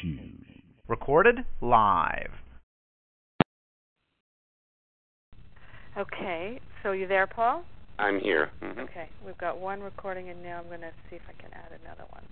shoes. Recorded live. Okay, so you there, Paul? I'm here. Mm-hmm. Okay, we've got one recording, and now I'm going to see if I can add another one.